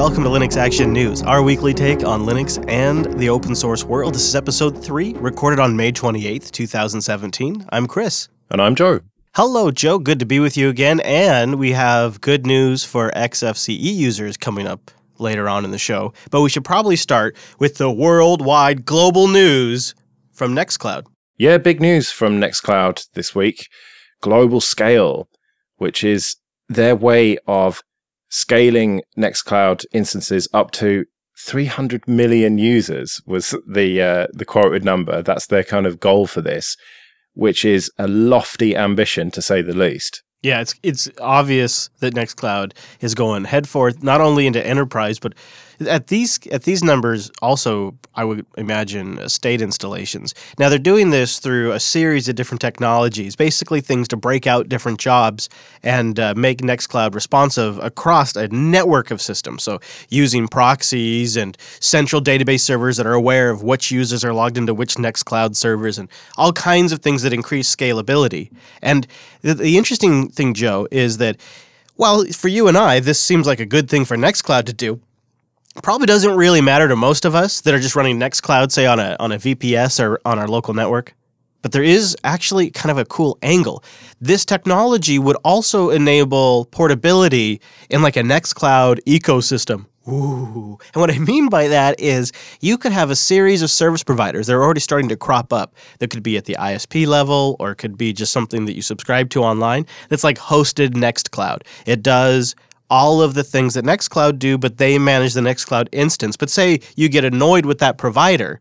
Welcome to Linux Action News, our weekly take on Linux and the open source world. This is episode 3, recorded on May 28th, 2017. I'm Chris. And I'm Joe. Hello, Joe. Good to be with you again. And we have good news for XFCE users coming up later on in the show. But we should probably start with the worldwide global news from Nextcloud. Yeah, big news from Nextcloud this week. Global Scale, which is their way of scaling Nextcloud instances up to 300 million users was the uh, the quoted number. That's their kind of goal for this, which is a lofty ambition to say the least. Yeah, it's it's obvious that Nextcloud is going head forth not only into enterprise but at these at these numbers also I would imagine uh, state installations. Now they're doing this through a series of different technologies, basically things to break out different jobs and uh, make Nextcloud responsive across a network of systems. So using proxies and central database servers that are aware of which users are logged into which Nextcloud servers and all kinds of things that increase scalability. And the, the interesting thing, Joe, is that while for you and I this seems like a good thing for Nextcloud to do, probably doesn't really matter to most of us that are just running Nextcloud, say on a on a VPS or on our local network. But there is actually kind of a cool angle. This technology would also enable portability in like a Nextcloud ecosystem. Ooh. And what I mean by that is you could have a series of service providers that are already starting to crop up. That could be at the ISP level or it could be just something that you subscribe to online that's like hosted Nextcloud. It does all of the things that Nextcloud do, but they manage the Nextcloud instance. But say you get annoyed with that provider,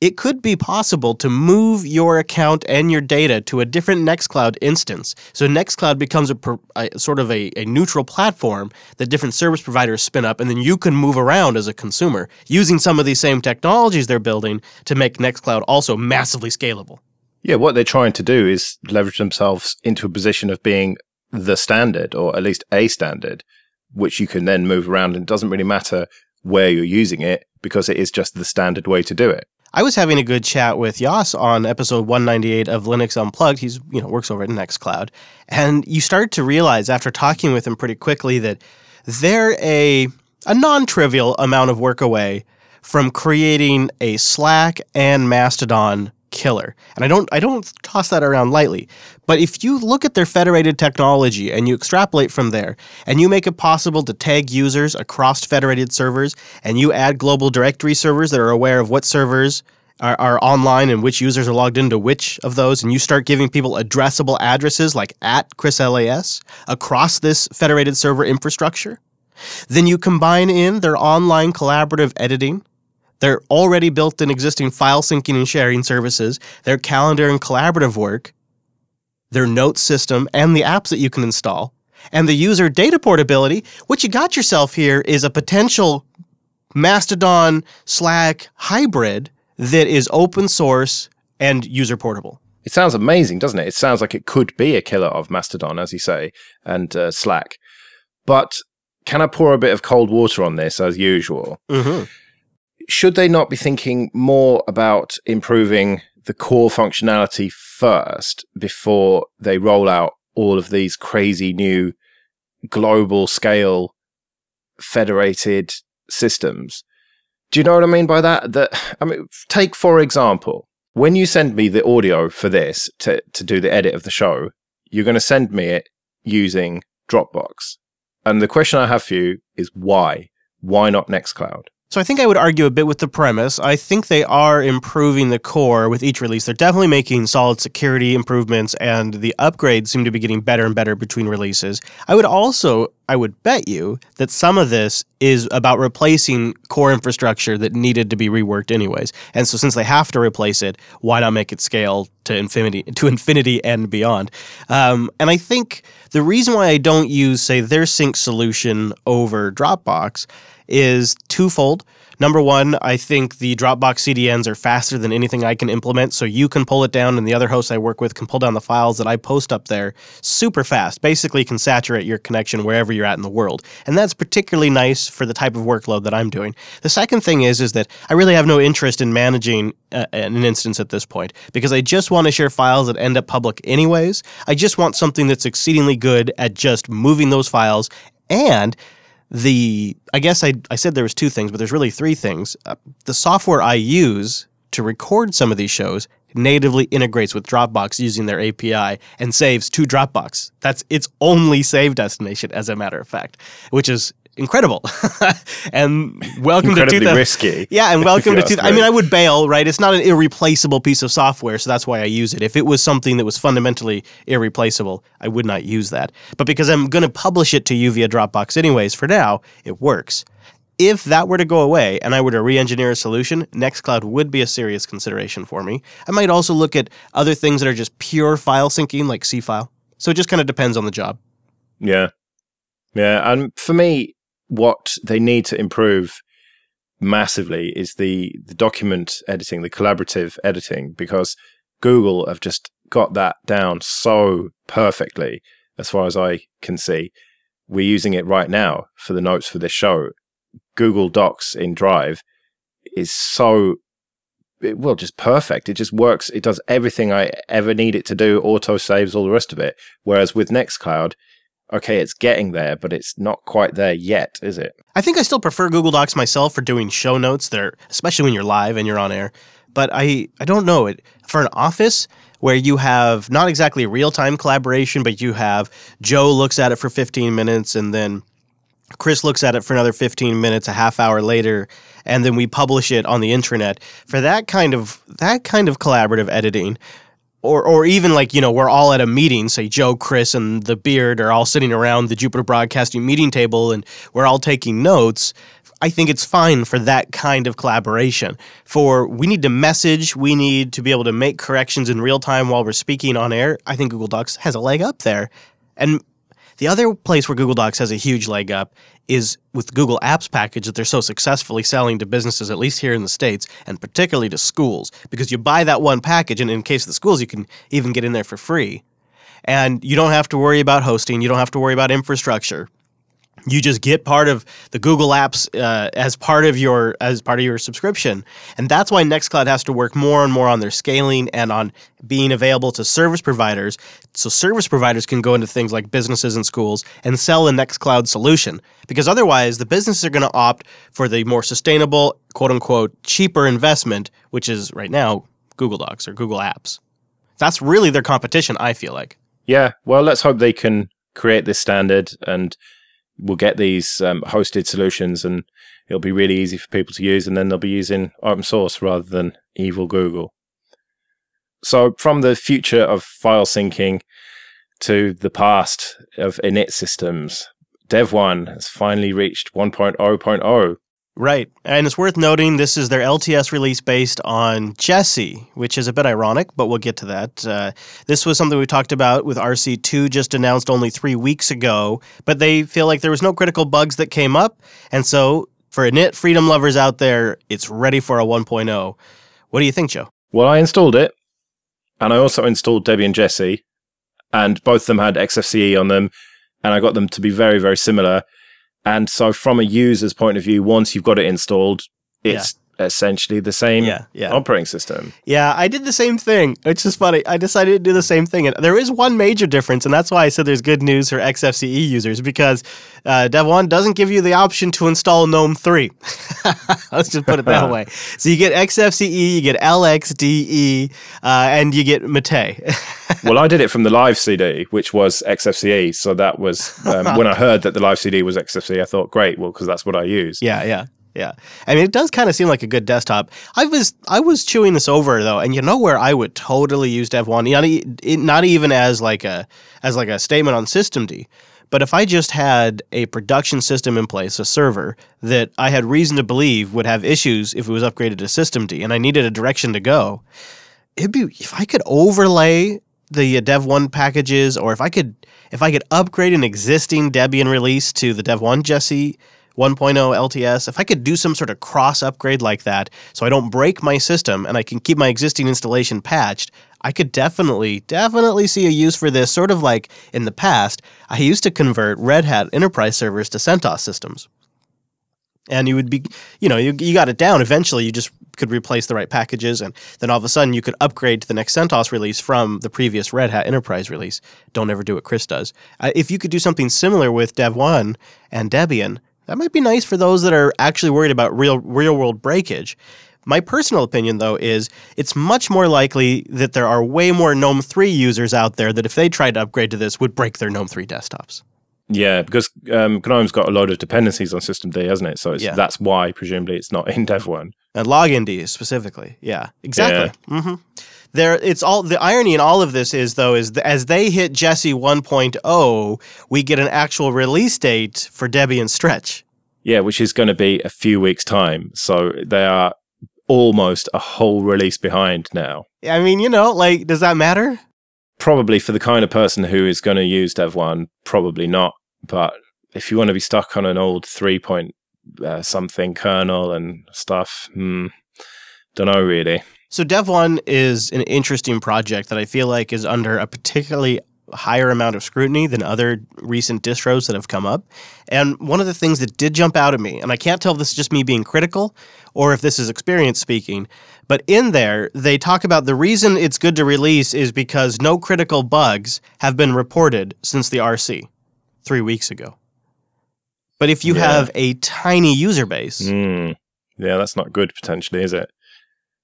it could be possible to move your account and your data to a different Nextcloud instance. So Nextcloud becomes a, a sort of a, a, neutral platform that different service providers spin up, and then you can move around as a consumer using some of these same technologies they're building to make Nextcloud also massively scalable. Yeah, what they're trying to do is leverage themselves into a position of being the standard, or at least a standard, which you can then move around. And it doesn't really matter where you're using it because it is just the standard way to do it. I was having a good chat with Jos on episode 198 of Linux Unplugged. He's, you know, works over at Nextcloud. And you start to realize after talking with him pretty quickly that they're a a non-trivial amount of work away from creating a Slack and Mastodon killer. And I don't I don't toss that around lightly. But if you look at their federated technology and you extrapolate from there and you make it possible to tag users across federated servers and you add global directory servers that are aware of what servers are, are online and which users are logged into which of those, and you start giving people addressable addresses like at ChrisLAS across this federated server infrastructure, then you combine in their online collaborative editing their already built in existing file syncing and sharing services, their calendar and collaborative work, their note system, and the apps that you can install, and the user data portability, what you got yourself here is a potential Mastodon Slack hybrid that is open source and user portable. It sounds amazing, doesn't it? It sounds like it could be a killer of Mastodon, as you say, and uh, Slack. But can I pour a bit of cold water on this, as usual? Mm-hmm should they not be thinking more about improving the core functionality first before they roll out all of these crazy new global scale federated systems? Do you know what I mean by that? That I mean, take for example, when you send me the audio for this to to do the edit of the show, you're going to send me it using Dropbox. And the question I have for you is why? Why not Nextcloud? So I think I would argue a bit with the premise. I think they are improving the core with each release. They're definitely making solid security improvements and the upgrades seem to be getting better and better between releases. I would also I would bet you that some of this is about replacing core infrastructure that needed to be reworked anyways. And so since they have to replace it, why not make it scale to infinity to infinity and beyond? Um, and I think the reason why I don't use say their sync solution over Dropbox is twofold. Number one, I think the Dropbox CDNs are faster than anything I can implement. So you can pull it down, and the other hosts I work with can pull down the files that I post up there super fast. Basically, can saturate your connection wherever you're at in the world. And that's particularly nice for the type of workload that I'm doing. The second thing is, is that I really have no interest in managing uh, an instance at this point because I just want to share files that end up public anyways. I just want something that's exceedingly good at just moving those files and the I guess I I said there was two things, but there's really three things. Uh, the software I use to record some of these shows natively integrates with Dropbox using their API and saves to Dropbox. That's its only save destination, as a matter of fact, which is incredible. and welcome to 2000. risky. Yeah, and welcome to. ask Two, I mean. I would bail, right? It's not an irreplaceable piece of software, so that's why I use it. If it was something that was fundamentally irreplaceable, I would not use that. But because I'm going to publish it to you via Dropbox anyways, for now, it works. If that were to go away and I were to re-engineer a solution, Nextcloud would be a serious consideration for me. I might also look at other things that are just pure file syncing, like Seafile. So it just kind of depends on the job. Yeah. Yeah. And for me, what they need to improve massively is the, the document editing, the collaborative editing, because Google have just got that down so perfectly, as far as I can see. We're using it right now for the notes for this show. Google Docs in Drive is so it, well just perfect. It just works. It does everything I ever need it to do. Auto saves all the rest of it. Whereas with Nextcloud, okay, it's getting there, but it's not quite there yet, is it? I think I still prefer Google Docs myself for doing show notes that are, especially when you're live and you're on air. But I, I don't know it for an office where you have not exactly real time collaboration, but you have Joe looks at it for 15 minutes and then Chris looks at it for another 15 minutes, a half hour later, and then we publish it on the intranet. For that kind of that kind of collaborative editing, or or even like you know we're all at a meeting say joe chris and the beard are all sitting around the jupiter broadcasting meeting table and we're all taking notes i think it's fine for that kind of collaboration. For we need to message we need to be able to make corrections in real time while we're speaking on air i think google docs has a leg up there. And the other place where Google Docs has a huge leg up is with Google Apps package that they're so successfully selling to businesses, at least here in the States, and particularly to schools, because you buy that one package, and in case of the schools, you can even get in there for free. And you don't have to worry about hosting, you don't have to worry about infrastructure. You just get part of the Google Apps uh, as part of your as part of your subscription, and that's why Nextcloud has to work more and more on their scaling and on being available to service providers, so service providers can go into things like businesses and schools and sell a Nextcloud solution. Because otherwise, the businesses are going to opt for the more sustainable, quote unquote, cheaper investment, which is right now Google Docs or Google Apps. That's really their competition. I feel like. Yeah. Well, let's hope they can create this standard and we'll get these um, hosted solutions and it'll be really easy for people to use and then they'll be using open source rather than evil Google. So from the future of file syncing to the past of init systems, Devuan has finally reached 1.0.0. Right. And it's worth noting this is their LTS release based on Jessie, which is a bit ironic, but we'll get to that. Uh, this was something we talked about with RC2, just announced only three weeks ago, but they feel like there was no critical bugs that came up. And so, for init freedom lovers out there, it's ready for a 1.0. What do you think, Joe? Well, I installed it and I also installed Debbie and Jessie, and both of them had XFCE on them, and I got them to be very, very similar. And so, from a user's point of view, once you've got it installed, it's essentially the same Yeah, yeah. operating system. Yeah, I did the same thing. It's just funny. I decided to do the same thing. And there is one major difference, and that's why I said there's good news for XFCE users because uh, Devuan doesn't give you the option to install GNOME 3. Let's just put it that way. So you get XFCE, you get LXDE, uh, and you get Mate. well, I did it from the live CD, which was XFCE. So that was um, when I heard that the live CD was XFCE, I thought, great, well, because that's what I use. yeah, yeah. Yeah, I mean, it does kind of seem like a good desktop. I was I was chewing this over though, and you know where I would totally use Devuan, not, even as like a as like a statement on systemd, but if I just had a production system in place, a server that I had reason to believe would have issues if it was upgraded to systemd, and I needed a direction to go, it'd be if I could overlay the uh, Devuan packages, or if I could if I could upgrade an existing Debian release to the Dev One Jessie 1.0 LTS, if I could do some sort of cross upgrade like that so I don't break my system and I can keep my existing installation patched, I could definitely, definitely see a use for this. Sort of like in the past, I used to convert Red Hat enterprise servers to CentOS systems. And you would be, you know, you, you got it down. Eventually, you just could replace the right packages, and then all of a sudden, you could upgrade to the next CentOS release from the previous Red Hat enterprise release. Don't ever do what Chris does. Uh, if you could do something similar with Devuan and Debian, That might be nice for those that are actually worried about real real world breakage. My personal opinion, though, is it's much more likely that there are way more GNOME 3 users out there that if they tried to upgrade to this would break their GNOME 3 desktops. Yeah, because um, GNOME's got a lot of dependencies on systemd, hasn't it? So it's, Yeah. that's why, presumably, it's not in Devuan. And login specifically. Yeah, exactly. hmm There, it's all the irony in all of this is though is that as they hit Jessie 1.0, we get an actual release date for Debian Stretch. Yeah, which is going to be a few weeks' time. So they are almost a whole release behind now. I mean, you know, like, does that matter? Probably for the kind of person who is going to use Devuan, probably not. But if you want to be stuck on an old 3 point uh, something kernel and stuff, hmm, don't know really. So Devuan is an interesting project that I feel like is under a particularly higher amount of scrutiny than other recent distros that have come up. And one of the things that did jump out at me, and I can't tell if this is just me being critical or if this is experience speaking, but in there they talk about the reason it's good to release is because no critical bugs have been reported since the RC 3 weeks ago. But if you Yeah. have a tiny user base, Hmm. Yeah, that's not good potentially, is it?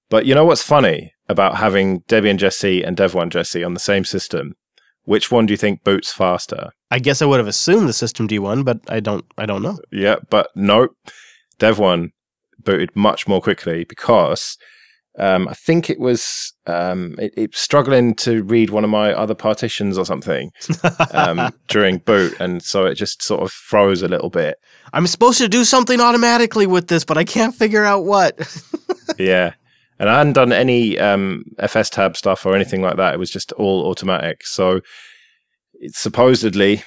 But you know what's funny about having Debian Jessie and Devuan Jessie on the same system? Which one do you think boots faster? I guess I would have assumed the system D1, but I don't I don't know. Yeah, but nope. Devuan booted much more quickly because um, I think it was um, it, it was struggling to read one of my other partitions or something um, during boot, and so it just sort of froze a little bit. I'm supposed to do something automatically with this, but I can't figure out what. Yeah. And I hadn't done any um, FS tab stuff or anything like that. It was just all automatic. So it's supposedly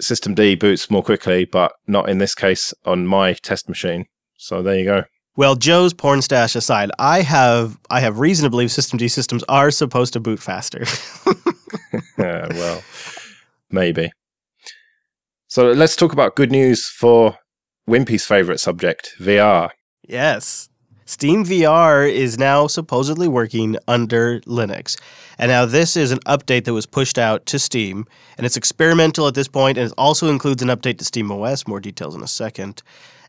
System D boots more quickly, but not in this case on my test machine. So there you go. well, Joe's porn stash aside, I have I have reason to believe System D systems are supposed to boot faster. Yeah, well, maybe. So let's talk about good news for Wimpy's favorite subject, VR. yes. Steam VR is now supposedly working under Linux. And now this is an update that was pushed out to Steam, and it's experimental at this point, and it also includes an update to Steam OS. More details in a second.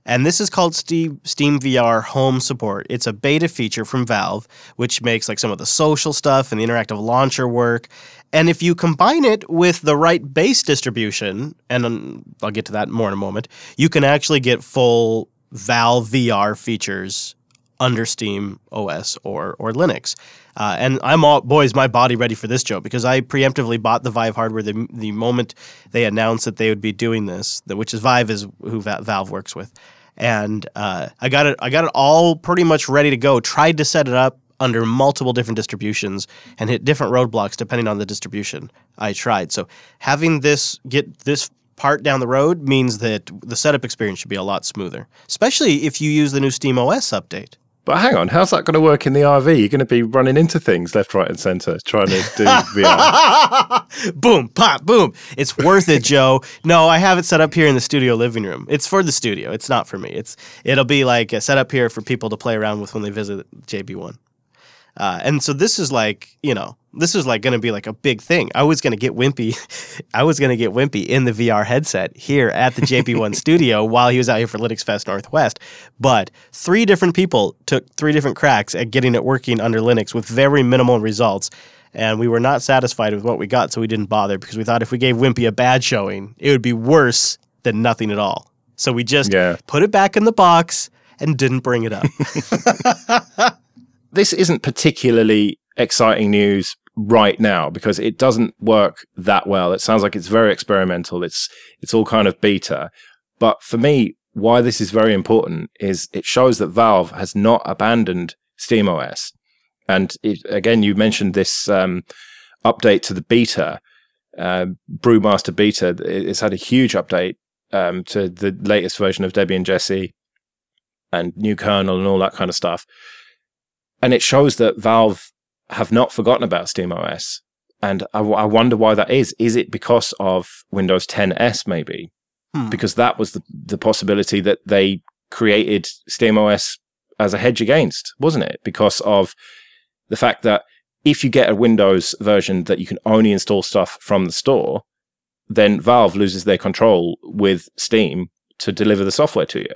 And this is called Steam, Steam VR Home Support. It's a beta feature from Valve, which makes like some of the social stuff and the interactive launcher work. And if you combine it with the right base distribution, and um, I'll get to that more in a moment, you can actually get full Valve VR features under Steam OS or or Linux. Uh, and I'm all boys, my body ready for this joke because I preemptively bought the Vive hardware the the moment they announced that they would be doing this, which is Vive is who Va- Valve works with, and uh, I got it I got it all pretty much ready to go. Tried to set it up under multiple different distributions and hit different roadblocks depending on the distribution I tried. So having this get this part down the road means that the setup experience should be a lot smoother, especially if you use the new Steam OS update. But hang on, how's that going to work in the RV? You're going to be running into things left, right, and center trying to do VR. boom, pop, boom. It's worth it, Joe. No, I have it set up here in the studio living room. It's for the studio. It's not for me. It's it'll be like uh, set up here for people to play around with when they visit JB1. Uh, and so this is like, you know, this is like going to be like a big thing. I was going to get Wimpy, I was going to get Wimpy in the VR headset here at the JB1 studio while he was out here for Linux Fest Northwest. But three different people took three different cracks at getting it working under Linux with very minimal results. And we were not satisfied with what we got, so we didn't bother because we thought if we gave Wimpy a bad showing, it would be worse than nothing at all. So we just Yeah. put it back in the box and didn't bring it up. this isn't particularly exciting news right now because it doesn't work that well. It sounds like it's very experimental. It's it's all kind of beta. But for me, why this is very important is it shows that Valve has not abandoned SteamOS. And it, again, you mentioned this um, update to the beta, uh, Brewmaster Beta. It- It's had a huge update um, to the latest version of Debian Jessie and new kernel and all that kind of stuff and it shows that Valve have not forgotten about SteamOS. And I, I wonder why that is. Is it because of Windows 10s, maybe? Hmm. Because that was the, the possibility that they created SteamOS as a hedge against, wasn't it? Because of the fact that if you get a Windows version that you can only install stuff from the store, then Valve loses their control with Steam to deliver the software to you.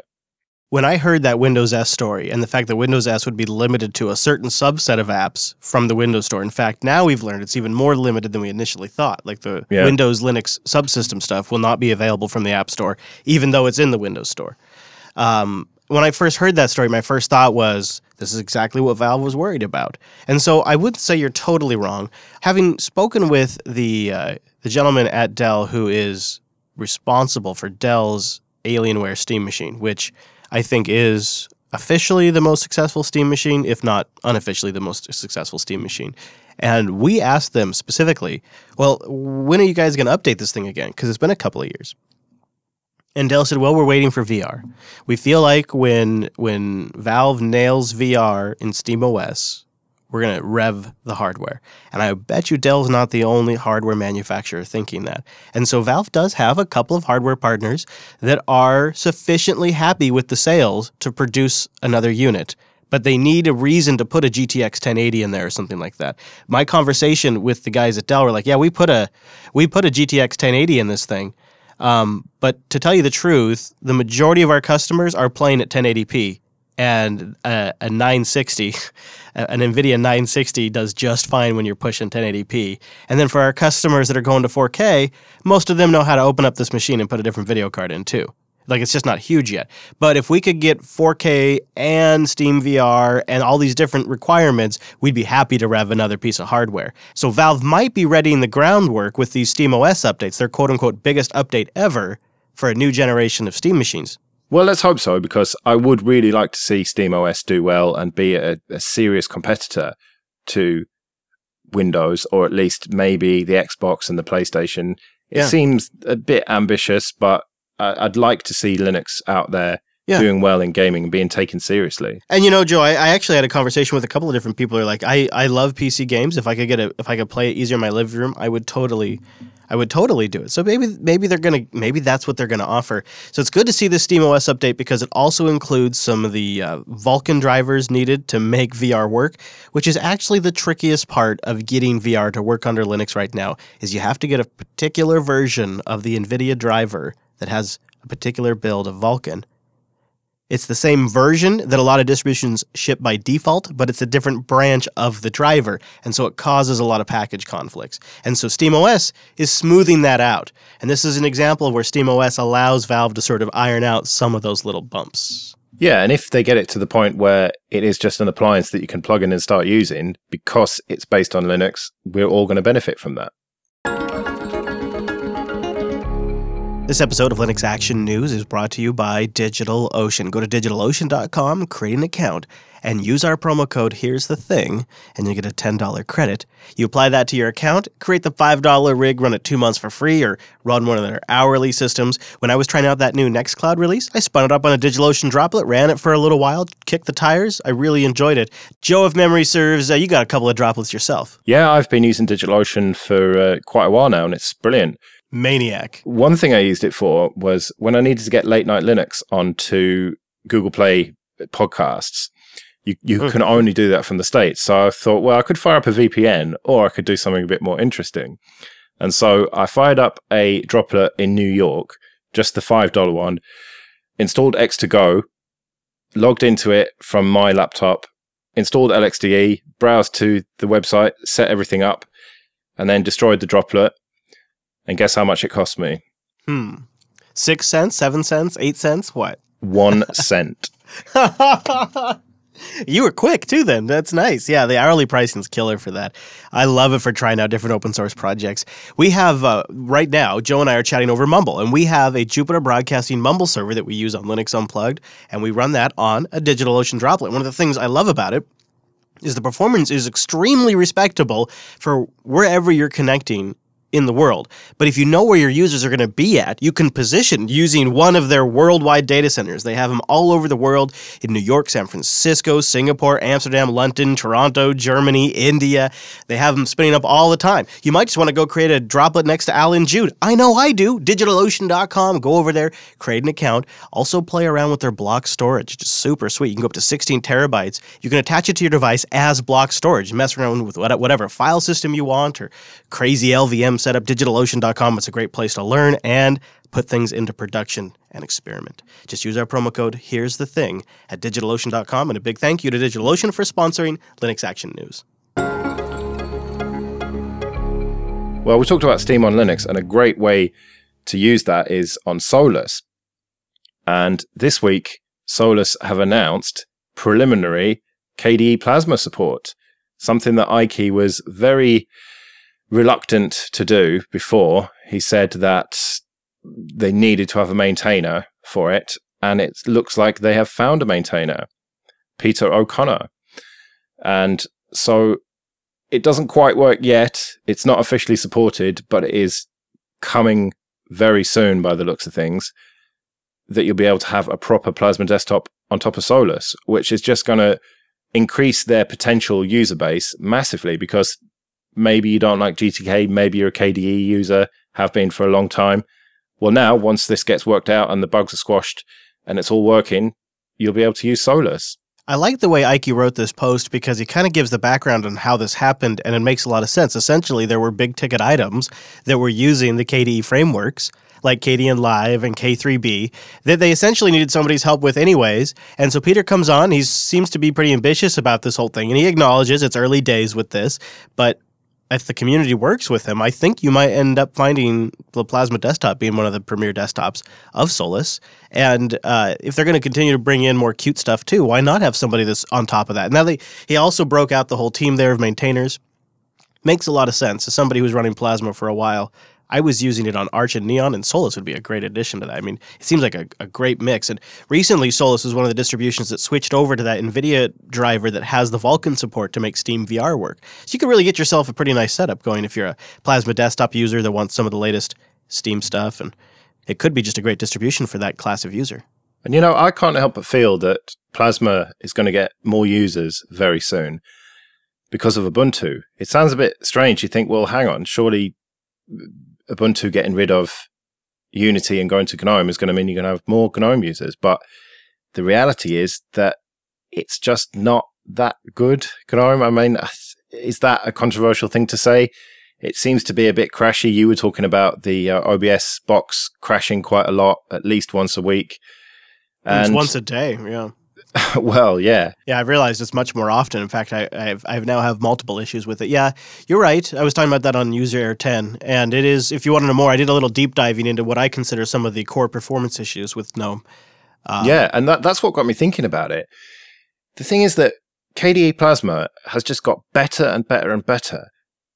When I heard that Windows S story and the fact that Windows S would be limited to a certain subset of apps from the Windows Store, in fact, now we've learned it's even more limited than we initially thought. Like the Yeah. Windows Linux subsystem stuff will not be available from the App Store, even though it's in the Windows Store. Um, when I first heard that story, my first thought was, this is exactly what Valve was worried about. And so I wouldn't say you're totally wrong. Having spoken with the uh, the gentleman at Dell who is responsible for Dell's Alienware Steam machine, which I think is officially the most successful Steam machine, if not unofficially the most successful Steam machine. And we asked them specifically, well, when are you guys going to update this thing again? Because it's been a couple of years. And Dell said, "Well, we're waiting for VR. We feel like when when Valve nails VR in SteamOS, we're going to rev the hardware. And I bet you Dell's not the only hardware manufacturer thinking that. And so Valve does have a couple of hardware partners that are sufficiently happy with the sales to produce another unit. But they need a reason to put a GTX 1080 in there or something like that. My conversation with the guys at Dell were like, "Yeah, we put a we put a GTX 1080 in this thing, um, but to tell you the truth, the majority of our customers are playing at 1080p, and a, a 960, an NVIDIA 960 does just fine when you're pushing 1080p. And then for our customers that are going to 4K, most of them know how to open up this machine and put a different video card in too. Like it's just not huge yet. But if we could get 4K and Steam VR and all these different requirements, we'd be happy to rev another piece of hardware. So Valve might be readying the groundwork with these SteamOS updates, their quote unquote biggest update ever for a new generation of Steam machines. Well, let's hope so, because I would really like to see SteamOS do well and be a, a serious competitor to Windows, or at least maybe the Xbox and the PlayStation. It Yeah. seems a bit ambitious, but I- I'd like to see Linux out there Yeah. doing well in gaming and being taken seriously. And you know, Joe, I, I actually had a conversation with a couple of different people. Who are like, I, I love PC games. If I could get a, if I could play it easier in my living room, I would totally, I would totally do it. So maybe, maybe they're gonna, maybe that's what they're gonna offer. So it's good to see this SteamOS update because it also includes some of the uh, Vulkan drivers needed to make VR work, which is actually the trickiest part of getting VR to work under Linux right now. Is you have to get a particular version of the NVIDIA driver that has a particular build of Vulkan. It's the same version that a lot of distributions ship by default, but it's a different branch of the driver. And so it causes a lot of package conflicts. And so SteamOS is smoothing that out. And this is an example of where SteamOS allows Valve to sort of iron out some of those little bumps. Yeah, and if they get it to the point where it is just an appliance that you can plug in and start using because it's based on Linux, we're all going to benefit from that. This episode of Linux Action News is brought to you by DigitalOcean. Go to digitalocean.com, create an account, and use our promo code Here's the Thing, and you get a $10 credit. You apply that to your account, create the $5 rig, run it two months for free, or run one of their hourly systems. When I was trying out that new Nextcloud release, I spun it up on a DigitalOcean droplet, ran it for a little while, kicked the tires. I really enjoyed it. Joe, if memory serves, uh, you got a couple of droplets yourself. Yeah, I've been using DigitalOcean for uh, quite a while now, and it's brilliant. Maniac. One thing I used it for was when I needed to get late night Linux onto Google Play podcasts. You, you Hmm. can only do that from the States. So I thought, well, I could fire up a VPN or I could do something a bit more interesting. And so I fired up a droplet in New York, just the $5 one, installed X2Go, logged into it from my laptop, installed LXDE, browsed to the website, set everything up, and then destroyed the droplet. And guess how much it cost me? Hmm. Six cents, seven cents, eight cents? What? One cent. you were quick too then. That's nice. Yeah, the hourly pricing's killer for that. I love it for trying out different open source projects. We have uh, right now, Joe and I are chatting over Mumble, and we have a Jupiter Broadcasting Mumble server that we use on Linux Unplugged, and we run that on a DigitalOcean droplet. One of the things I love about it is the performance is extremely respectable for wherever you're connecting in the world. But if you know where your users are going to be at, you can position using one of their worldwide data centers. They have them all over the world in New York, San Francisco, Singapore, Amsterdam, London, Toronto, Germany, India. They have them spinning up all the time. You might just want to go create a droplet next to Allan Jude. I know I do. DigitalOcean.com. Go over there, create an account. Also play around with their block storage. Just super sweet. You can go up to 16 terabytes. You can attach it to your device as block storage. Mess around with whatever file system you want or crazy LVM setup. DigitalOcean.com. It's a great place to learn and put things into production and experiment. Just use our promo code Here's the Thing at DigitalOcean.com. And a big thank you to DigitalOcean for sponsoring Linux Action News. Well, we talked about Steam on Linux, and a great way to use that is on Solus. And this week, Solus have announced preliminary KDE Plasma support, something that Ike was very reluctant to do before. He said that they needed to have a maintainer for it, and it looks like they have found a maintainer, Peter O'Connor. And so it doesn't quite work yet. It's not officially supported, but it is coming very soon by the looks of things that you'll be able to have a proper Plasma desktop on top of Solus, which is just going to increase their potential user base massively because maybe you don't like GTK, maybe you're a KDE user, have been for a long time. Well, now, once this gets worked out and the bugs are squashed and it's all working, you'll be able to use Solus. I like the way Ike wrote this post because he kind of gives the background on how this happened, and it makes a lot of sense. Essentially, there were big ticket items that were using the KDE frameworks, like Kdenlive and K3B, that they essentially needed somebody's help with, anyways. And so Peter comes on. He seems to be pretty ambitious about this whole thing, and he acknowledges it's early days with this, but if the community works with him, I think you might end up finding the Plasma Desktop being one of the premier desktops of Solus. And uh, if they're going to continue to bring in more Qt stuff too, why not have somebody that's on top of that? Now they, he also broke out the whole team there of maintainers. Makes a lot of sense as somebody who's running Plasma for a while. I was using it on Arch and Neon, and Solus would be a great addition to that. I mean, it seems like a, a great mix. And recently, Solus was one of the distributions that switched over to that NVIDIA driver that has the Vulkan support to make Steam VR work. So you can really get yourself a pretty nice setup going if you're a Plasma desktop user that wants some of the latest Steam stuff. And it could be just a great distribution for that class of user. And you know, I can't help but feel that Plasma is going to get more users very soon because of Ubuntu. It sounds a bit strange. You think, well, hang on, surely Ubuntu getting rid of Unity and going to GNOME is going to mean you're going to have more GNOME users. But the reality is that it's just not that good. GNOME, I mean, is that a controversial thing to say? It seems to be a bit crashy. You were talking about the uh, OBS box crashing quite a lot, at least once a week. And once a day, yeah. well, yeah. Yeah, I've realized it's much more often. In fact, I, I've, I've now have multiple issues with it. Yeah, you're right. I was talking about that on User Error 10. And it is, if you want to know more, I did a little deep diving into what I consider some of the core performance issues with GNOME. Uh, yeah, and that, that's what got me thinking about it. The thing is that KDE Plasma has just got better and better and better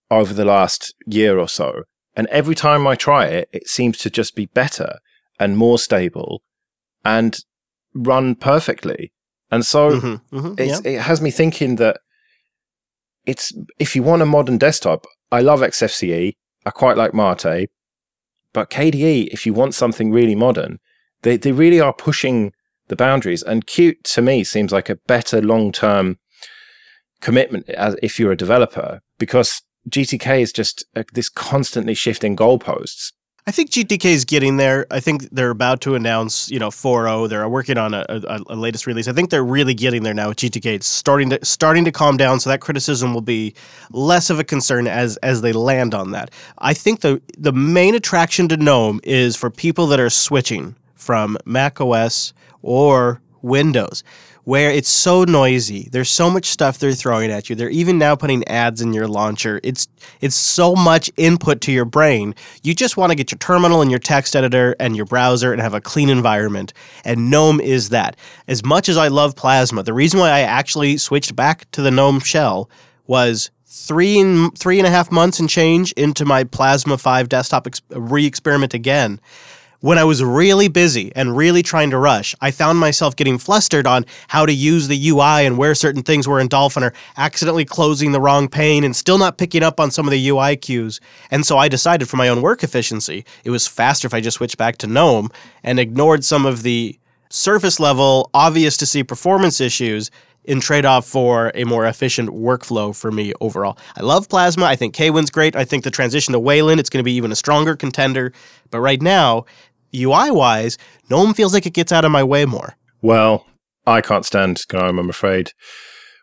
over the last year or so. And every time I try it, it seems to just be better and more stable and run perfectly. And so mm-hmm, mm-hmm, yeah. it has me thinking that it's if you want a modern desktop, I love XFCE, I quite like Mate, but KDE, if you want something really modern, they they really are pushing the boundaries. And Qt to me seems like a better long term commitment as if you're a developer because GTK is just a, this constantly shifting goalposts. I think GTK is getting there. I think they're about to announce, you know, 4.0. They're working on a, a, a, latest release. I think they're really getting there now with GTK. It's starting to starting to calm down, so that criticism will be less of a concern as as they land on that. I think the the main attraction to GNOME is for people that are switching from Mac OS or Windows where it's so noisy. There's so much stuff they're throwing at you. They're even now putting ads in your launcher. It's it's so much input to your brain. You just want to get your terminal and your text editor and your browser and have a clean environment. And GNOME is that. As much as I love Plasma, the reason why I actually switched back to the GNOME shell was three and three and a half months and change into my Plasma 5 desktop ex- re-experiment again when I was really busy and really trying to rush, I found myself getting flustered on how to use the UI and where certain things were in Dolphin or accidentally closing the wrong pane and still not picking up on some of the UI cues. And so I decided for my own work efficiency, it was faster if I just switched back to GNOME and ignored some of the surface level, obvious to see performance issues in trade off for a more efficient workflow for me overall. I love Plasma. I think Kwin's great. I think the transition to Wayland, it's going to be even a stronger contender. But right now, UI wise, GNOME feels like it gets out of my way more. Well, I can't stand GNOME, I'm afraid.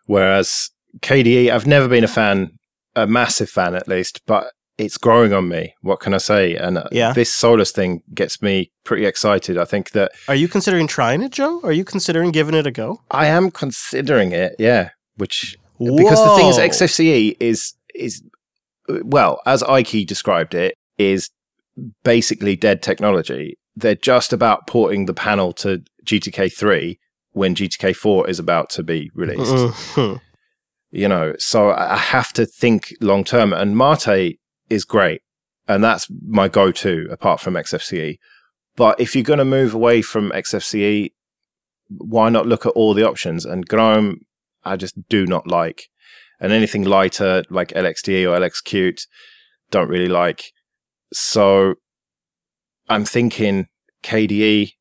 Whereas KDE, I've never been a fan, a massive fan at least, but it's growing on me. What can I say? And uh, Yeah. this Solus thing gets me pretty excited. I think that Are you considering trying it, Joe? Are you considering giving it a go? I am considering it. Yeah, which because the thing is, Whoa. XFCE is is well, as Ike described it, is basically dead technology. They're just about porting the panel to GTK three when GTK four is about to be released. Mhm. You know, so I I have to think long term. And Mate is great, and that's my go to apart from XFCE. But if you're going to move away from XFCE, why not look at all the options? And Gnome, I just do not like. And anything lighter like LXDE or LXQt, don't really like. So I'm thinking KDE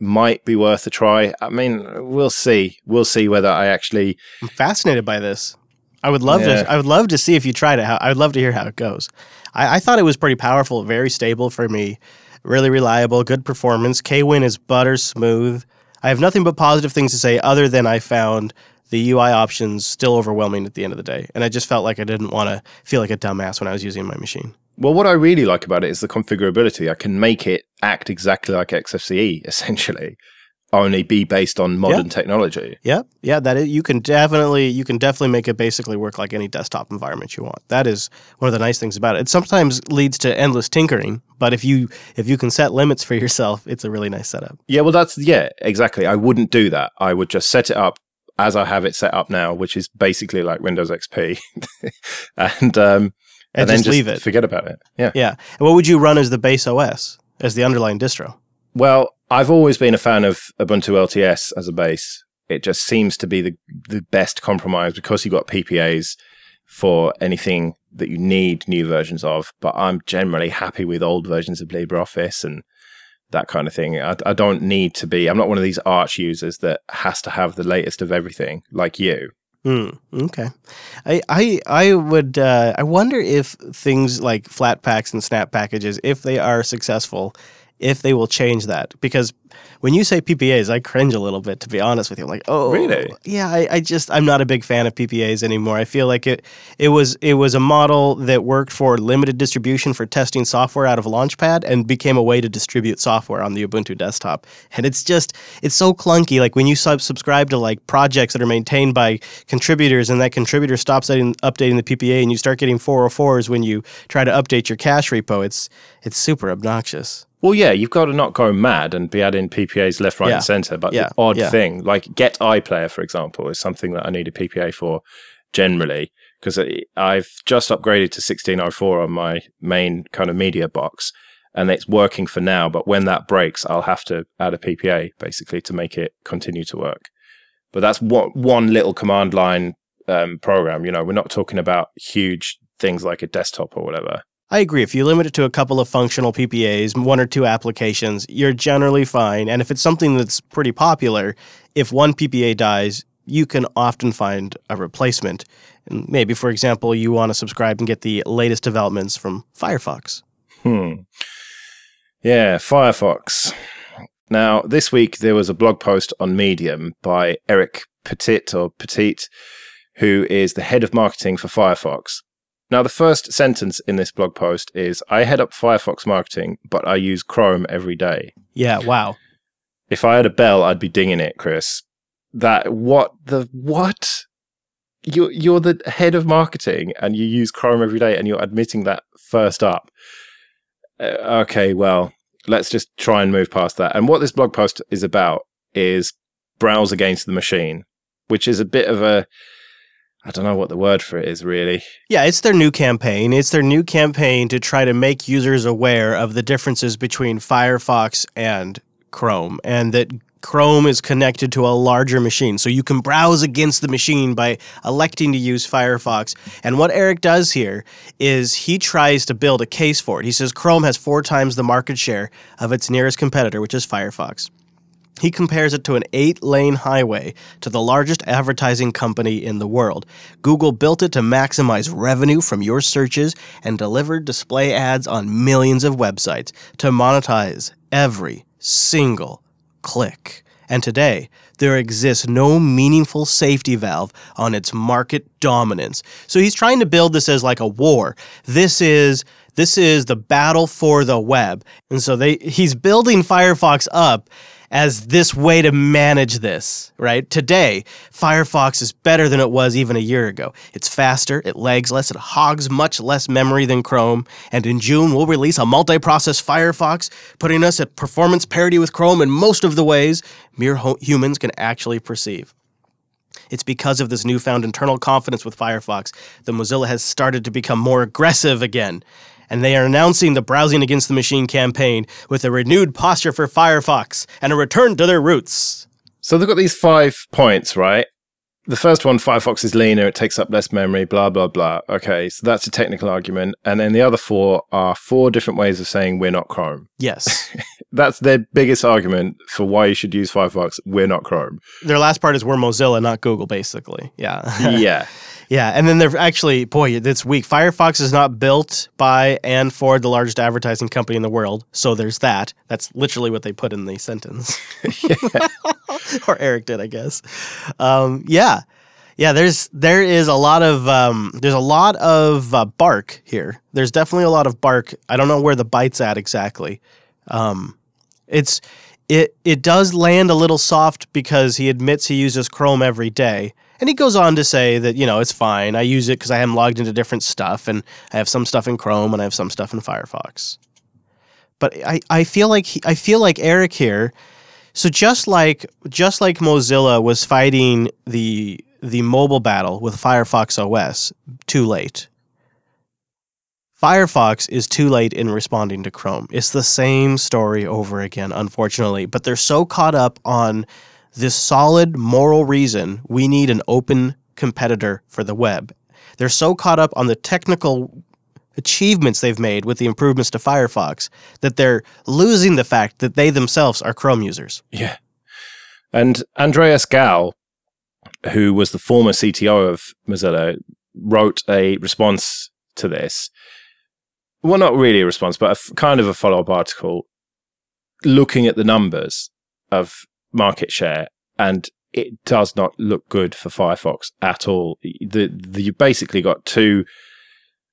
might be worth a try. I mean, we'll see. We'll see whether I actually. I'm fascinated by this. I would love Yeah. to. I would love to see if you tried it. How, I would love to hear how it goes. I, I thought it was pretty powerful, very stable for me, really reliable, good performance. Kwin is butter smooth. I have nothing but positive things to say, other than I found the UI options still overwhelming at the end of the day, and I just felt like I didn't want to feel like a dumbass when I was using my machine. Well, what I really like about it is the configurability. I can make it act exactly like XFCE, essentially, only be based on modern technology. Yep, yeah, that is, you can definitely you can definitely make it basically work like any desktop environment you want. That is one of the nice things about it. It sometimes leads to endless tinkering, but if you if you can set limits for yourself, it's a really nice setup. Yeah, well, that's yeah, exactly. I wouldn't do that. I would just set it up as I have it set up now, which is basically like Windows XP, and um, And, then just, leave it. Forget about it. Yeah. Yeah. And what would you run as the base OS as the underlying distro? Well, I've always been a fan of Ubuntu LTS as a base. It just seems to be the the best compromise because you've got PPAs for anything that you need new versions of. But I'm generally happy with old versions of LibreOffice and that kind of thing. I, I don't need to be. I'm not one of these Arch users that has to have the latest of everything like you. Hmm. Okay. I I I would uh, I wonder if things like Flatpaks and snap packages, if they are successful, if they will change that because when you say PPAs, I cringe a little bit to be honest with you. I'm like, oh, Really? Yeah, I, I just I'm not a big fan of PPAs anymore. I feel like it it was it was a model that worked for limited distribution for testing software out of Launchpad and became a way to distribute software on the Ubuntu desktop. And it's just it's so clunky. Like when you sub- subscribe to like projects that are maintained by contributors and that contributor stops updating, updating the PPA and you start getting 404s when you try to update your cache repo, it's it's super obnoxious. Well, yeah, you've got to not go mad and be adding PPAs left, right, Yeah. and center. But Yeah. the odd Yeah. thing, like Get iPlayer, for example, is something that I need a PPA for generally because I've just upgraded to 1604 on my main kind of media box and it's working for now. But when that breaks, I'll have to add a PPA basically to make it continue to work. But that's one, one little command line um, program. You know, we're not talking about huge things like a desktop or whatever. I agree. If you limit it to a couple of functional PPAs, one or two applications, you're generally fine. And if it's something that's pretty popular, if one PPA dies, you can often find a replacement. And maybe, for example, you want to subscribe and get the latest developments from Firefox. Hmm. Yeah, Firefox. Now, this week there was a blog post on Medium by Eric Petitt or Petitt, who is the head of marketing for Firefox. Now, the first sentence in this blog post is I head up Firefox marketing, but I use Chrome every day. Yeah, wow. If I had a bell, I'd be dinging it, Chris. That what the what? You're you're the head of marketing and you use Chrome every day, and you're admitting that first up. Uh, okay, well, let's just try and move past that. And what this blog post is about is browse against the machine, which is a bit of a I don't know what the word for it is really. Yeah, it's their new campaign. It's their new campaign to try to make users aware of the differences between Firefox and Chrome and that Chrome is connected to a larger machine. So you can browse against the machine by electing to use Firefox. And what Eric does here is he tries to build a case for it. He says Chrome has four times the market share of its nearest competitor, which is Firefox. He compares it to an eight lane highway to the largest advertising company in the world. Google built it to maximize revenue from your searches and delivered display ads on millions of websites to monetize every single click. And today, there exists no meaningful safety valve on its market dominance. So he's trying to build this as like a war. This is This is the battle for the web. And so they he's building Firefox up as this way to manage this, right? Today, Firefox is better than it was even a year ago. It's faster, it lags less, it hogs much less memory than Chrome, and in June we'll release a multi-process Firefox, putting us at performance parity with Chrome in most of the ways mere ho- humans can actually perceive. It's because of this newfound internal confidence with Firefox that Mozilla has started to become more aggressive again and they are announcing the Browsing Against the Machine campaign with a renewed posture for Firefox and a return to their roots. So they've got these five points, right? The first one, Firefox is leaner, it takes up less memory, blah, blah, blah. Okay, so that's a technical argument. And then the other four are four different ways of saying we're not Chrome. Yes. that's their biggest argument for why you should use Firefox. We're not Chrome. Their last part is we're Mozilla, not Google, basically. Yeah. yeah. Yeah, and then they're actually, boy, this week, Firefox is not built by and for the largest advertising company in the world. So there's that. That's literally what they put in the sentence. or Eric did, I guess. Um, yeah, yeah. There's there is a lot of um, there's a lot of uh, bark here. There's definitely a lot of bark. I don't know where the bite's at exactly. Um, it's it it does land a little soft because he admits he uses Chrome every day and he goes on to say that, you know, it's fine. I use it because I am logged into different stuff and I have some stuff in Chrome and I have some stuff in Firefox. But I, I feel like he, I feel like Eric here. So just like just like Mozilla was fighting the the mobile battle with Firefox OS too late. Firefox is too late in responding to Chrome. It's the same story over again, unfortunately. But they're so caught up on this solid moral reason we need an open competitor for the web. They're so caught up on the technical achievements they've made with the improvements to Firefox that they're losing the fact that they themselves are Chrome users. Yeah. And Andreas Gal, who was the former CTO of Mozilla, wrote a response to this. Well, not really a response, but a f- kind of a follow up article looking at the numbers of market share, and it does not look good for Firefox at all. The, the you basically got two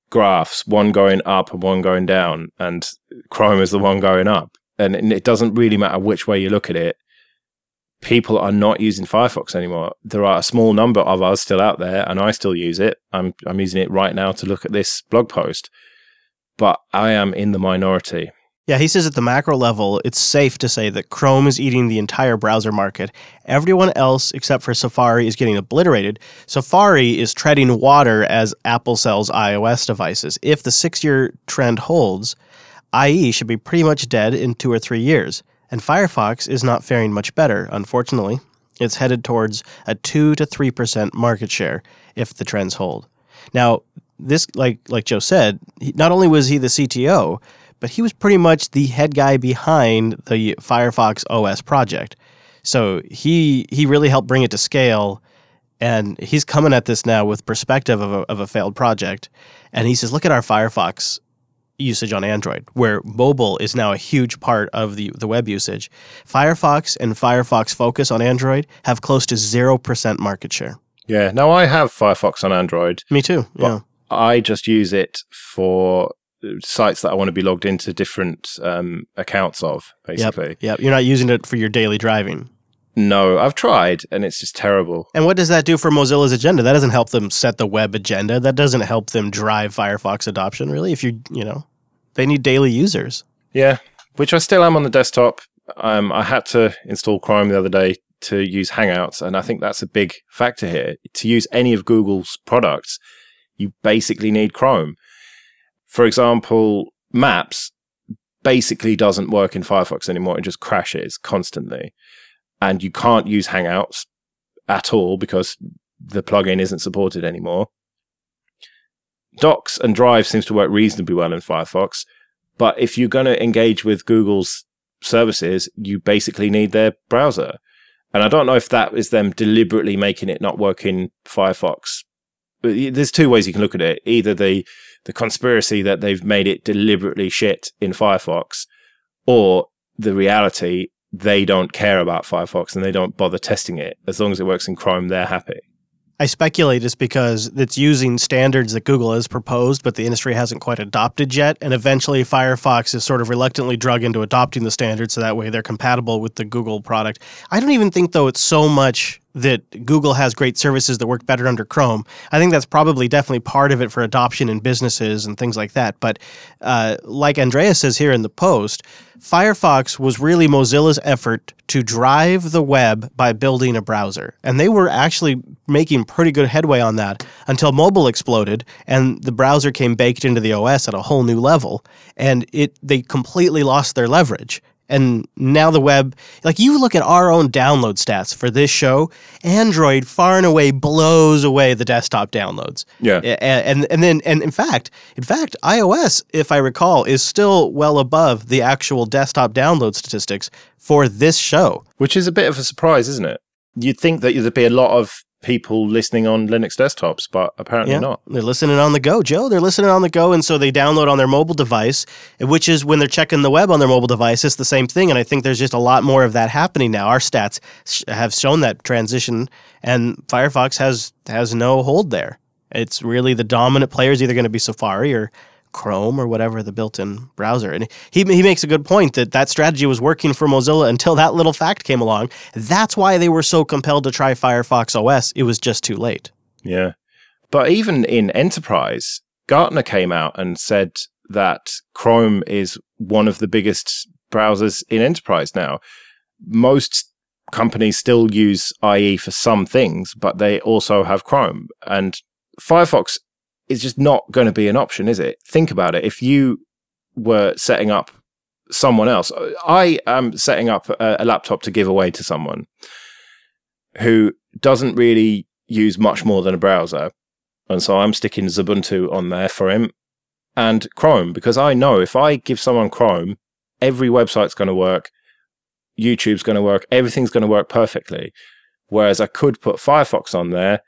graphs, one going up and one going down, and Chrome is the one going up. And it doesn't really matter which way you look at it. People are not using Firefox anymore. There are a small number of us still out there, and I still use it. I'm I'm using it right now to look at this blog post, but I am in the minority. Yeah, he says at the macro level, it's safe to say that Chrome is eating the entire browser market. Everyone else, except for Safari, is getting obliterated. Safari is treading water as Apple sells iOS devices. If the six year trend holds, IE should be pretty much dead in two or three years. And Firefox is not faring much better, unfortunately. It's headed towards a 2 to 3% market share if the trends hold. Now, this like like Joe said, not only was he the CTO, but he was pretty much the head guy behind the Firefox OS project. So he he really helped bring it to scale, and he's coming at this now with perspective of a, of a failed project. And he says, "Look at our Firefox usage on Android, where mobile is now a huge part of the, the web usage. Firefox and Firefox Focus on Android have close to 0% market share. Yeah. Now, I have Firefox on Android. Me too. Yeah. I just use it for sites that I want to be logged into different um, accounts of, basically. Yep. yep. You're not using it for your daily driving. No, I've tried and it's just terrible. And what does that do for Mozilla's agenda? That doesn't help them set the web agenda. That doesn't help them drive Firefox adoption, really. If you, you know, they need daily users. Yeah, which I still am on the desktop. Um, I had to install Chrome the other day to use Hangouts, and I think that's a big factor here. To use any of Google's products, you basically need Chrome. For example, Maps basically doesn't work in Firefox anymore. It just crashes constantly. And you can't use Hangouts at all because the plugin isn't supported anymore. Docs and Drive seems to work reasonably well in Firefox. But if you're going to engage with Google's services, you basically need their browser. And I don't know if that is them deliberately making it not work in Firefox. There's two ways you can look at it. Either the the conspiracy that they've made it deliberately shit in Firefox, or the reality they don't care about Firefox and they don't bother testing it. As long as it works in Chrome, they're happy. I speculate it's because it's using standards that Google has proposed, but the industry hasn't quite adopted yet. And eventually, Firefox is sort of reluctantly drug into adopting the standards so that way they're compatible with the Google product. I don't even think, though, it's so much that Google has great services that work better under Chrome. I think that's probably definitely part of it for adoption in businesses and things like that. But uh, like Andreas says here in the post, Firefox was really Mozilla's effort to drive the web by building a browser. And they were actually making pretty good headway on that until mobile exploded and the browser came baked into the OS at a whole new level. And it they completely lost their leverage. And now the web, like you look at our own download stats for this show, Android far and away blows away the desktop downloads. Yeah. And and then and in fact, in fact, iOS, if I recall, is still well above the actual desktop download statistics for this show. Which is a bit of a surprise, isn't it? You'd think that there'd be a lot of people listening on Linux desktops, but apparently Yeah, not. They're listening on the go, Joe. They're listening on the go, and so they download on their mobile device, which is when they're checking the web on their mobile device. It's the same thing, and I think there's just a lot more of that happening now. Our stats sh- have shown that transition, and Firefox has has no hold there. It's really the dominant player is either going to be Safari or Chrome or whatever the built-in browser. And he he makes a good point that that strategy was working for Mozilla until that little fact came along. That's why they were so compelled to try Firefox OS. It was just too late. Yeah. But even in enterprise, Gartner came out and said that Chrome is one of the biggest browsers in enterprise now. Most companies still use IE for some things, but they also have Chrome. And Firefox is just not going to be an option, is it? Think about it. If you were setting up someone else, I am setting up a, a laptop to give away to someone who doesn't really use much more than a browser. And so I'm sticking Ubuntu on there for him and Chrome because I know if I give someone Chrome, every website's going to work, YouTube's going to work, everything's going to work perfectly. Whereas I could put Firefox on there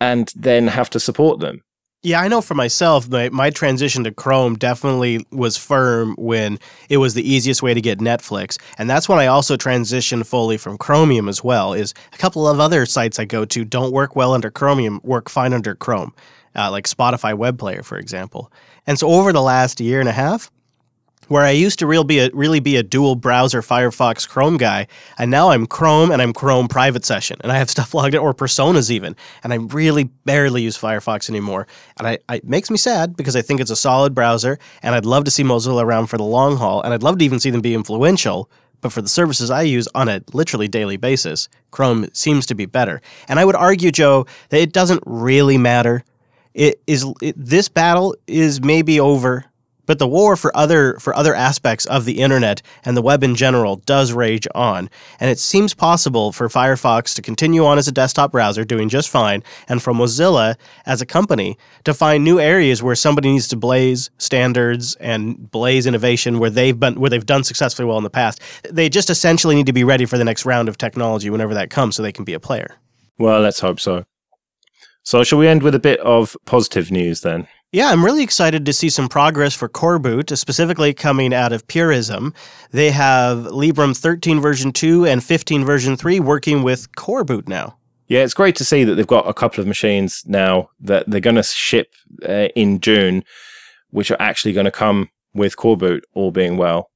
and then have to support them. Yeah, I know for myself, my, my transition to Chrome definitely was firm when it was the easiest way to get Netflix. And that's when I also transitioned fully from Chromium as well, is a couple of other sites I go to don't work well under Chromium, work fine under Chrome, uh, like Spotify Web Player, for example. And so over the last year and a half, where I used to real be a, really be a dual browser Firefox Chrome guy, and now I'm Chrome and I'm Chrome Private Session, and I have stuff logged in or Personas even, and I really barely use Firefox anymore, and I, I, it makes me sad because I think it's a solid browser, and I'd love to see Mozilla around for the long haul, and I'd love to even see them be influential. But for the services I use on a literally daily basis, Chrome seems to be better. And I would argue, Joe, that it doesn't really matter. It is it, this battle is maybe over but the war for other for other aspects of the internet and the web in general does rage on, and it seems possible for Firefox to continue on as a desktop browser doing just fine, and for Mozilla as a company to find new areas where somebody needs to blaze standards and blaze innovation where they've been where they've done successfully well in the past. They just essentially need to be ready for the next round of technology whenever that comes so they can be a player. Well, let's hope so. So, shall we end with a bit of positive news then? Yeah, I'm really excited to see some progress for Coreboot, specifically coming out of Purism. They have Librem 13 version 2 and 15 version 3 working with Coreboot now. Yeah, it's great to see that they've got a couple of machines now that they're going to ship uh, in June, which are actually going to come with Coreboot, all being well,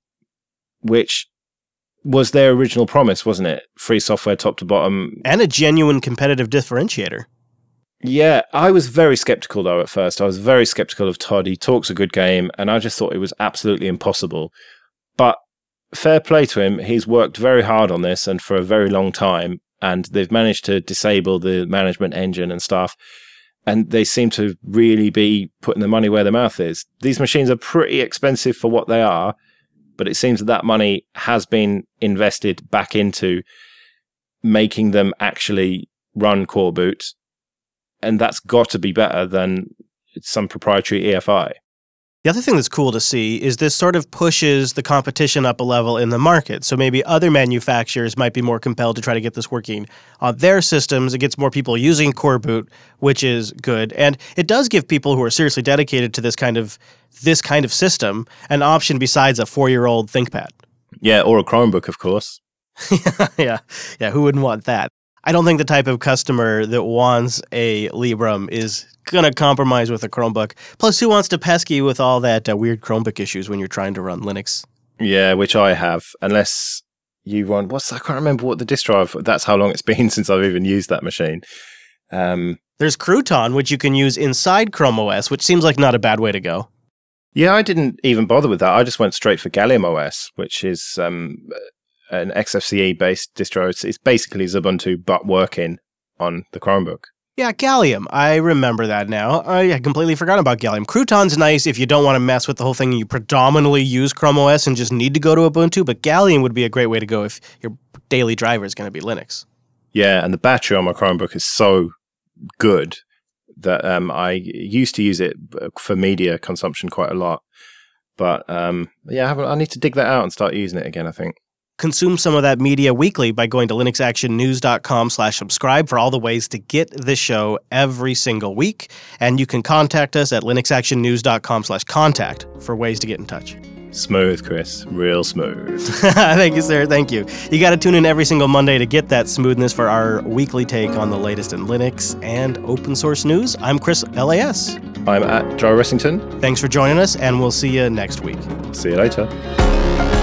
which was their original promise, wasn't it? Free software top to bottom. And a genuine competitive differentiator. Yeah, I was very skeptical though at first. I was very skeptical of Todd. He talks a good game, and I just thought it was absolutely impossible. But fair play to him. He's worked very hard on this and for a very long time, and they've managed to disable the management engine and stuff. And they seem to really be putting the money where their mouth is. These machines are pretty expensive for what they are, but it seems that that money has been invested back into making them actually run core Coreboot and that's got to be better than some proprietary EFI. The other thing that's cool to see is this sort of pushes the competition up a level in the market. So maybe other manufacturers might be more compelled to try to get this working on their systems. It gets more people using Coreboot, which is good. And it does give people who are seriously dedicated to this kind of this kind of system an option besides a 4-year-old ThinkPad. Yeah, or a Chromebook, of course. yeah. Yeah, who wouldn't want that? I don't think the type of customer that wants a Librem is going to compromise with a Chromebook. Plus, who wants to pesky with all that uh, weird Chromebook issues when you're trying to run Linux? Yeah, which I have, unless you run, What's I can't remember what the disk drive. That's how long it's been since I've even used that machine. Um, There's Crouton, which you can use inside Chrome OS, which seems like not a bad way to go. yeah, I didn't even bother with that. I just went straight for Gallium OS, which is um, an XFCE based distro. It's, it's basically Ubuntu but working on the Chromebook. Yeah, Gallium. I remember that now. I completely forgot about Gallium. Crouton's nice if you don't want to mess with the whole thing and you predominantly use Chrome OS and just need to go to Ubuntu, but Gallium would be a great way to go if your daily driver is going to be Linux. Yeah, and the battery on my Chromebook is so good that um, I used to use it uh, for media consumption quite a lot. But um, yeah, I, I need to dig that out and start using it again. I think. Consume some of that media weekly by going to linuxactionnews.com slash subscribe for all the ways to get the show every single week. And you can contact us at linuxactionnews.com slash contact for ways to get in touch. Smooth, Chris, real smooth. Thank you, sir. Thank you. You got to tune in every single Monday to get that smoothness for our weekly take on the latest in Linux and open source news. I'm Chris LAS. I'm at Joe Ressington. Thanks for joining us, and we'll see you next week. See you later.